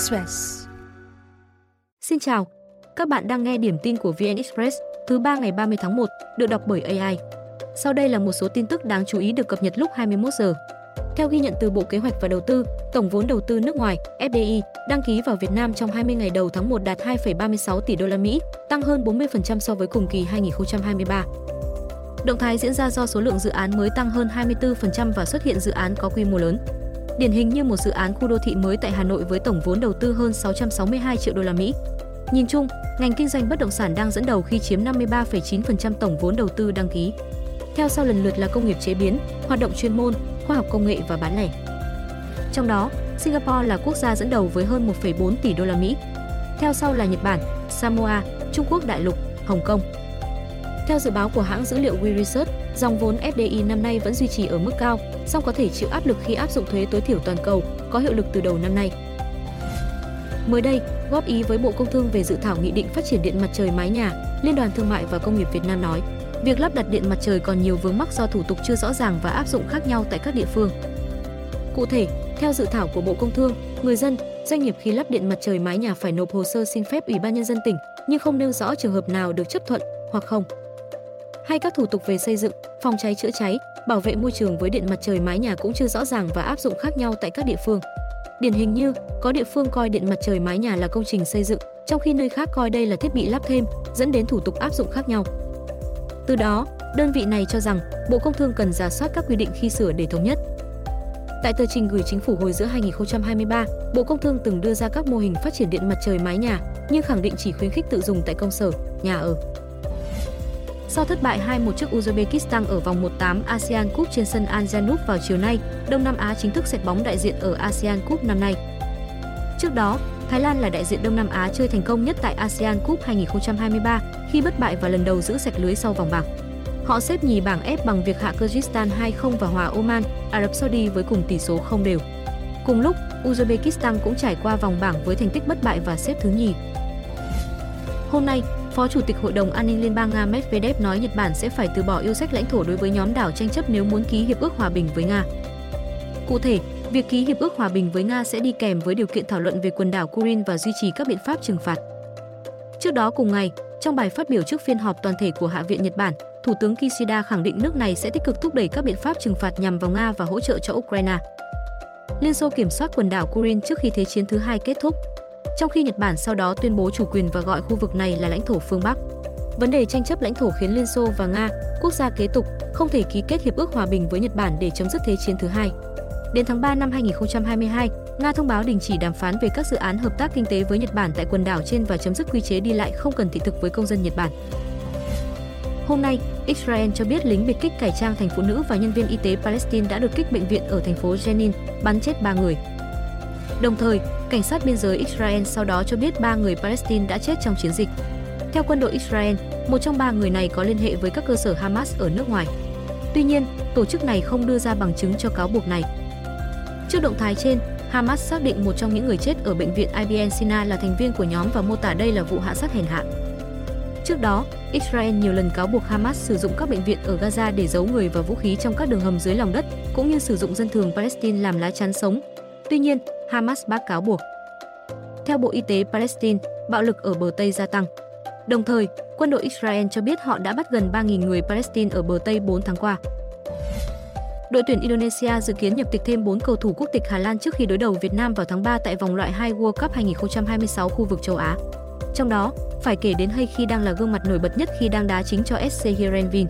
Express. Xin chào, các bạn đang nghe điểm tin của VN Express thứ ba ngày 30 tháng 1 được đọc bởi AI. Sau đây là một số tin tức đáng chú ý được cập nhật lúc 21 giờ. Theo ghi nhận từ Bộ Kế hoạch và Đầu tư, tổng vốn đầu tư nước ngoài FDI đăng ký vào Việt Nam trong 20 ngày đầu tháng 1 đạt 2,36 tỷ đô la Mỹ, tăng hơn 40% so với cùng kỳ 2023. Động thái diễn ra do số lượng dự án mới tăng hơn 24% và xuất hiện dự án có quy mô lớn. Điển hình như một dự án khu đô thị mới tại Hà Nội với tổng vốn đầu tư hơn 662 triệu đô la Mỹ. Nhìn chung, ngành kinh doanh bất động sản đang dẫn đầu khi chiếm 53,9% tổng vốn đầu tư đăng ký. Theo sau lần lượt là công nghiệp chế biến, hoạt động chuyên môn, khoa học công nghệ và bán lẻ. Trong đó, Singapore là quốc gia dẫn đầu với hơn 1,4 tỷ đô la Mỹ. Theo sau là Nhật Bản, Samoa, Trung Quốc đại lục, Hồng Kông. Theo dự báo của hãng dữ liệu We Research, dòng vốn FDI năm nay vẫn duy trì ở mức cao, song có thể chịu áp lực khi áp dụng thuế tối thiểu toàn cầu có hiệu lực từ đầu năm nay. Mới đây, góp ý với Bộ Công Thương về dự thảo nghị định phát triển điện mặt trời mái nhà, Liên đoàn Thương mại và Công nghiệp Việt Nam nói, việc lắp đặt điện mặt trời còn nhiều vướng mắc do thủ tục chưa rõ ràng và áp dụng khác nhau tại các địa phương. Cụ thể, theo dự thảo của Bộ Công Thương, người dân, doanh nghiệp khi lắp điện mặt trời mái nhà phải nộp hồ sơ xin phép Ủy ban nhân dân tỉnh, nhưng không nêu rõ trường hợp nào được chấp thuận hoặc không. Hay các thủ tục về xây dựng, phòng cháy chữa cháy, bảo vệ môi trường với điện mặt trời mái nhà cũng chưa rõ ràng và áp dụng khác nhau tại các địa phương. Điển hình như, có địa phương coi điện mặt trời mái nhà là công trình xây dựng, trong khi nơi khác coi đây là thiết bị lắp thêm, dẫn đến thủ tục áp dụng khác nhau. Từ đó, đơn vị này cho rằng Bộ Công Thương cần giả soát các quy định khi sửa để thống nhất. Tại tờ trình gửi chính phủ hồi giữa 2023, Bộ Công Thương từng đưa ra các mô hình phát triển điện mặt trời mái nhà, nhưng khẳng định chỉ khuyến khích tự dùng tại công sở, nhà ở. Sau thất bại 2-1 trước Uzbekistan ở vòng 1/8 ASEAN Cup trên sân Anjanub vào chiều nay, Đông Nam Á chính thức xẹt bóng đại diện ở ASEAN Cup năm nay. Trước đó, Thái Lan là đại diện Đông Nam Á chơi thành công nhất tại ASEAN Cup 2023 khi bất bại và lần đầu giữ sạch lưới sau vòng bảng. Họ xếp nhì bảng F bằng việc hạ Kyrgyzstan 2-0 và hòa Oman, Ả Rập Saudi với cùng tỷ số không đều. Cùng lúc, Uzbekistan cũng trải qua vòng bảng với thành tích bất bại và xếp thứ nhì. Hôm nay, Phó Chủ tịch Hội đồng An ninh Liên bang Nga Medvedev nói Nhật Bản sẽ phải từ bỏ yêu sách lãnh thổ đối với nhóm đảo tranh chấp nếu muốn ký hiệp ước hòa bình với Nga. Cụ thể, việc ký hiệp ước hòa bình với Nga sẽ đi kèm với điều kiện thảo luận về quần đảo Kurin và duy trì các biện pháp trừng phạt. Trước đó cùng ngày, trong bài phát biểu trước phiên họp toàn thể của Hạ viện Nhật Bản, Thủ tướng Kishida khẳng định nước này sẽ tích cực thúc đẩy các biện pháp trừng phạt nhằm vào Nga và hỗ trợ cho Ukraine. Liên Xô kiểm soát quần đảo Kurin trước khi Thế chiến thứ hai kết thúc, trong khi Nhật Bản sau đó tuyên bố chủ quyền và gọi khu vực này là lãnh thổ phương Bắc. Vấn đề tranh chấp lãnh thổ khiến Liên Xô và Nga, quốc gia kế tục, không thể ký kết hiệp ước hòa bình với Nhật Bản để chấm dứt Thế chiến thứ hai. Đến tháng 3 năm 2022, Nga thông báo đình chỉ đàm phán về các dự án hợp tác kinh tế với Nhật Bản tại quần đảo trên và chấm dứt quy chế đi lại không cần thị thực với công dân Nhật Bản. Hôm nay, Israel cho biết lính biệt kích cải trang thành phụ nữ và nhân viên y tế Palestine đã được kích bệnh viện ở thành phố Jenin, bắn chết 3 người. Đồng thời, cảnh sát biên giới Israel sau đó cho biết ba người Palestine đã chết trong chiến dịch. Theo quân đội Israel, một trong ba người này có liên hệ với các cơ sở Hamas ở nước ngoài. Tuy nhiên, tổ chức này không đưa ra bằng chứng cho cáo buộc này. Trước động thái trên, Hamas xác định một trong những người chết ở bệnh viện IBN Sina là thành viên của nhóm và mô tả đây là vụ hạ sát hèn hạ. Trước đó, Israel nhiều lần cáo buộc Hamas sử dụng các bệnh viện ở Gaza để giấu người và vũ khí trong các đường hầm dưới lòng đất, cũng như sử dụng dân thường Palestine làm lá chắn sống. Tuy nhiên, Hamas bác cáo buộc. Theo Bộ Y tế Palestine, bạo lực ở bờ Tây gia tăng. Đồng thời, quân đội Israel cho biết họ đã bắt gần 3.000 người Palestine ở bờ Tây 4 tháng qua. Đội tuyển Indonesia dự kiến nhập tịch thêm 4 cầu thủ quốc tịch Hà Lan trước khi đối đầu Việt Nam vào tháng 3 tại vòng loại 2 World Cup 2026 khu vực châu Á. Trong đó, phải kể đến Hay khi đang là gương mặt nổi bật nhất khi đang đá chính cho SC Heerenveen.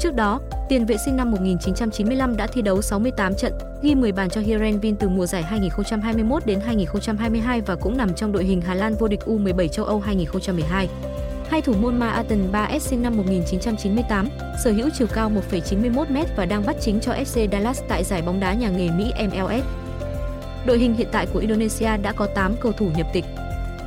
Trước đó, tiền vệ sinh năm 1995 đã thi đấu 68 trận, ghi 10 bàn cho Heerenveen từ mùa giải 2021 đến 2022 và cũng nằm trong đội hình Hà Lan vô địch U17 châu Âu 2012. Hai thủ môn Maarten 3S sinh năm 1998, sở hữu chiều cao 1,91m và đang bắt chính cho FC Dallas tại giải bóng đá nhà nghề Mỹ MLS. Đội hình hiện tại của Indonesia đã có 8 cầu thủ nhập tịch.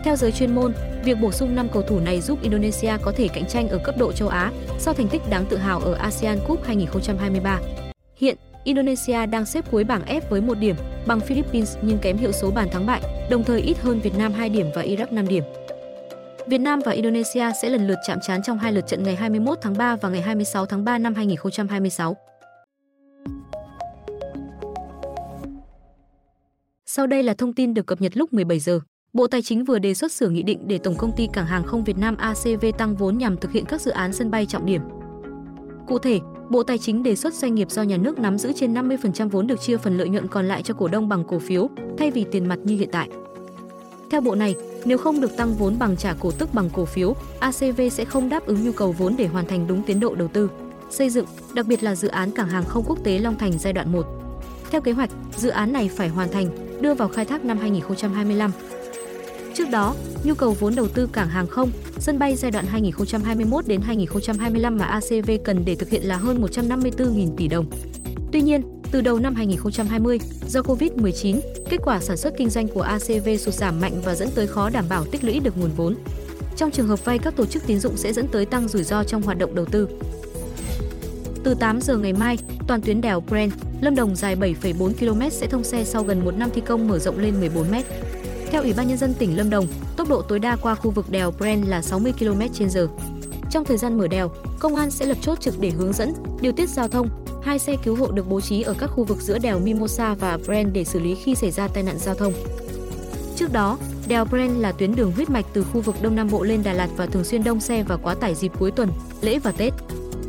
Theo giới chuyên môn, việc bổ sung 5 cầu thủ này giúp Indonesia có thể cạnh tranh ở cấp độ châu Á sau thành tích đáng tự hào ở ASEAN Cup 2023. Hiện, Indonesia đang xếp cuối bảng F với 1 điểm, bằng Philippines nhưng kém hiệu số bàn thắng bại, đồng thời ít hơn Việt Nam 2 điểm và Iraq 5 điểm. Việt Nam và Indonesia sẽ lần lượt chạm trán trong hai lượt trận ngày 21 tháng 3 và ngày 26 tháng 3 năm 2026. Sau đây là thông tin được cập nhật lúc 17 giờ. Bộ Tài chính vừa đề xuất sửa nghị định để Tổng công ty Cảng hàng không Việt Nam ACV tăng vốn nhằm thực hiện các dự án sân bay trọng điểm. Cụ thể, Bộ Tài chính đề xuất doanh nghiệp do nhà nước nắm giữ trên 50% vốn được chia phần lợi nhuận còn lại cho cổ đông bằng cổ phiếu, thay vì tiền mặt như hiện tại. Theo bộ này, nếu không được tăng vốn bằng trả cổ tức bằng cổ phiếu, ACV sẽ không đáp ứng nhu cầu vốn để hoàn thành đúng tiến độ đầu tư, xây dựng, đặc biệt là dự án cảng hàng không quốc tế Long Thành giai đoạn 1. Theo kế hoạch, dự án này phải hoàn thành, đưa vào khai thác năm 2025. Trước đó, nhu cầu vốn đầu tư cảng hàng không, sân bay giai đoạn 2021 đến 2025 mà ACV cần để thực hiện là hơn 154.000 tỷ đồng. Tuy nhiên, từ đầu năm 2020, do Covid-19, kết quả sản xuất kinh doanh của ACV sụt giảm mạnh và dẫn tới khó đảm bảo tích lũy được nguồn vốn. Trong trường hợp vay các tổ chức tín dụng sẽ dẫn tới tăng rủi ro trong hoạt động đầu tư. Từ 8 giờ ngày mai, toàn tuyến đèo Brent, Lâm Đồng dài 7,4 km sẽ thông xe sau gần một năm thi công mở rộng lên 14 m. Theo Ủy ban nhân dân tỉnh Lâm Đồng, tốc độ tối đa qua khu vực đèo Bren là 60 km/h. Trong thời gian mở đèo, công an sẽ lập chốt trực để hướng dẫn, điều tiết giao thông. Hai xe cứu hộ được bố trí ở các khu vực giữa đèo Mimosa và Bren để xử lý khi xảy ra tai nạn giao thông. Trước đó, đèo Bren là tuyến đường huyết mạch từ khu vực Đông Nam Bộ lên Đà Lạt và thường xuyên đông xe và quá tải dịp cuối tuần, lễ và Tết.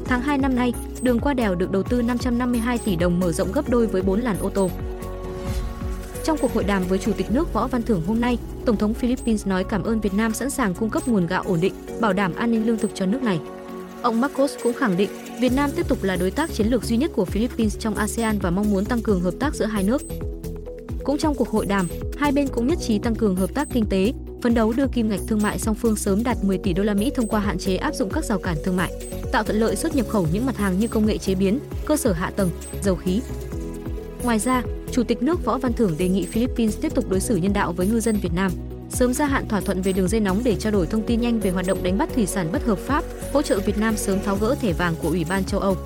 Tháng 2 năm nay, đường qua đèo được đầu tư 552 tỷ đồng mở rộng gấp đôi với 4 làn ô tô. Trong cuộc hội đàm với Chủ tịch nước Võ Văn Thưởng hôm nay, Tổng thống Philippines nói cảm ơn Việt Nam sẵn sàng cung cấp nguồn gạo ổn định, bảo đảm an ninh lương thực cho nước này. Ông Marcos cũng khẳng định Việt Nam tiếp tục là đối tác chiến lược duy nhất của Philippines trong ASEAN và mong muốn tăng cường hợp tác giữa hai nước. Cũng trong cuộc hội đàm, hai bên cũng nhất trí tăng cường hợp tác kinh tế, phấn đấu đưa kim ngạch thương mại song phương sớm đạt 10 tỷ đô la Mỹ thông qua hạn chế áp dụng các rào cản thương mại, tạo thuận lợi xuất nhập khẩu những mặt hàng như công nghệ chế biến, cơ sở hạ tầng, dầu khí. Ngoài ra, Chủ tịch nước Võ Văn Thưởng đề nghị Philippines tiếp tục đối xử nhân đạo với ngư dân Việt Nam, sớm gia hạn thỏa thuận về đường dây nóng để trao đổi thông tin nhanh về hoạt động đánh bắt thủy sản bất hợp pháp, hỗ trợ Việt Nam sớm tháo gỡ thẻ vàng của Ủy ban châu Âu.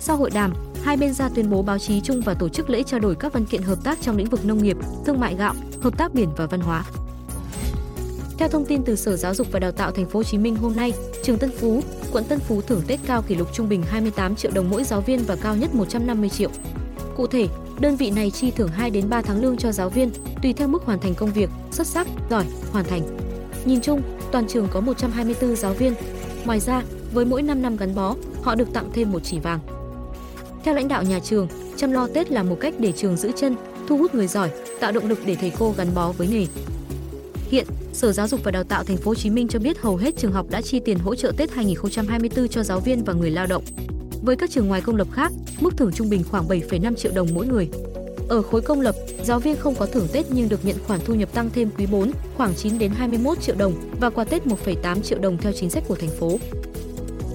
Sau hội đàm, hai bên ra tuyên bố báo chí chung và tổ chức lễ trao đổi các văn kiện hợp tác trong lĩnh vực nông nghiệp, thương mại gạo, hợp tác biển và văn hóa. Theo thông tin từ Sở Giáo dục và Đào tạo Thành phố Hồ Chí Minh hôm nay, trường Tân Phú, quận Tân Phú thưởng Tết cao kỷ lục trung bình 28 triệu đồng mỗi giáo viên và cao nhất 150 triệu. Cụ thể, đơn vị này chi thưởng 2 đến 3 tháng lương cho giáo viên, tùy theo mức hoàn thành công việc, xuất sắc, giỏi, hoàn thành. Nhìn chung, toàn trường có 124 giáo viên. Ngoài ra, với mỗi 5 năm gắn bó, họ được tặng thêm một chỉ vàng. Theo lãnh đạo nhà trường, chăm lo Tết là một cách để trường giữ chân, thu hút người giỏi, tạo động lực để thầy cô gắn bó với nghề. Hiện, Sở Giáo dục và Đào tạo Thành phố Hồ Chí Minh cho biết hầu hết trường học đã chi tiền hỗ trợ Tết 2024 cho giáo viên và người lao động. Với các trường ngoài công lập khác, mức thưởng trung bình khoảng 7,5 triệu đồng mỗi người. Ở khối công lập, giáo viên không có thưởng Tết nhưng được nhận khoản thu nhập tăng thêm quý 4, khoảng 9 đến 21 triệu đồng và quà Tết 1,8 triệu đồng theo chính sách của thành phố.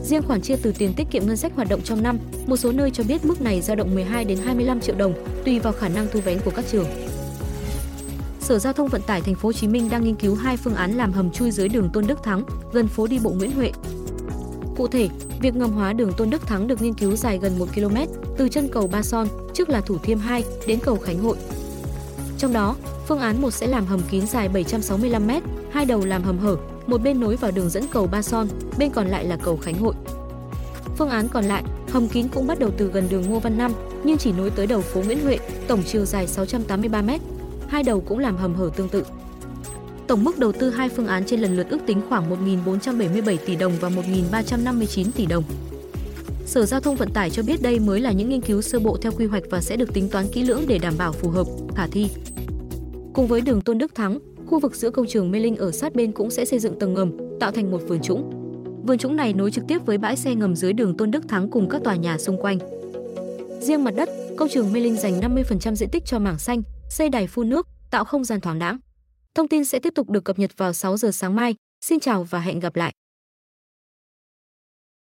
Riêng khoản chia từ tiền tiết kiệm ngân sách hoạt động trong năm, một số nơi cho biết mức này dao động 12 đến 25 triệu đồng, tùy vào khả năng thu vén của các trường. Sở Giao thông Vận tải Thành phố Hồ Chí Minh đang nghiên cứu hai phương án làm hầm chui dưới đường Tôn Đức Thắng, gần phố đi bộ Nguyễn Huệ. Cụ thể, việc ngầm hóa đường Tôn Đức Thắng được nghiên cứu dài gần 1 km, từ chân cầu Ba Son, trước là Thủ Thiêm 2, đến cầu Khánh Hội. Trong đó, phương án 1 sẽ làm hầm kín dài 765 m, hai đầu làm hầm hở, một bên nối vào đường dẫn cầu Ba Son, bên còn lại là cầu Khánh Hội. Phương án còn lại, hầm kín cũng bắt đầu từ gần đường Ngô Văn Năm, nhưng chỉ nối tới đầu phố Nguyễn Huệ, tổng chiều dài 683 m. Hai đầu cũng làm hầm hở tương tự. Tổng mức đầu tư hai phương án trên lần lượt ước tính khoảng 1.477 tỷ đồng và 1.359 tỷ đồng. Sở Giao thông Vận tải cho biết đây mới là những nghiên cứu sơ bộ theo quy hoạch và sẽ được tính toán kỹ lưỡng để đảm bảo phù hợp, khả thi. Cùng với đường Tôn Đức Thắng, khu vực giữa công trường Mê Linh ở sát bên cũng sẽ xây dựng tầng ngầm, tạo thành một vườn trũng. Vườn trũng này nối trực tiếp với bãi xe ngầm dưới đường Tôn Đức Thắng cùng các tòa nhà xung quanh. Riêng mặt đất, công trường Mê Linh dành 50% diện tích cho mảng xanh, xây đài phun nước, tạo không gian thoáng đãng. Thông tin sẽ tiếp tục được cập nhật vào 6 giờ sáng mai. Xin chào và hẹn gặp lại.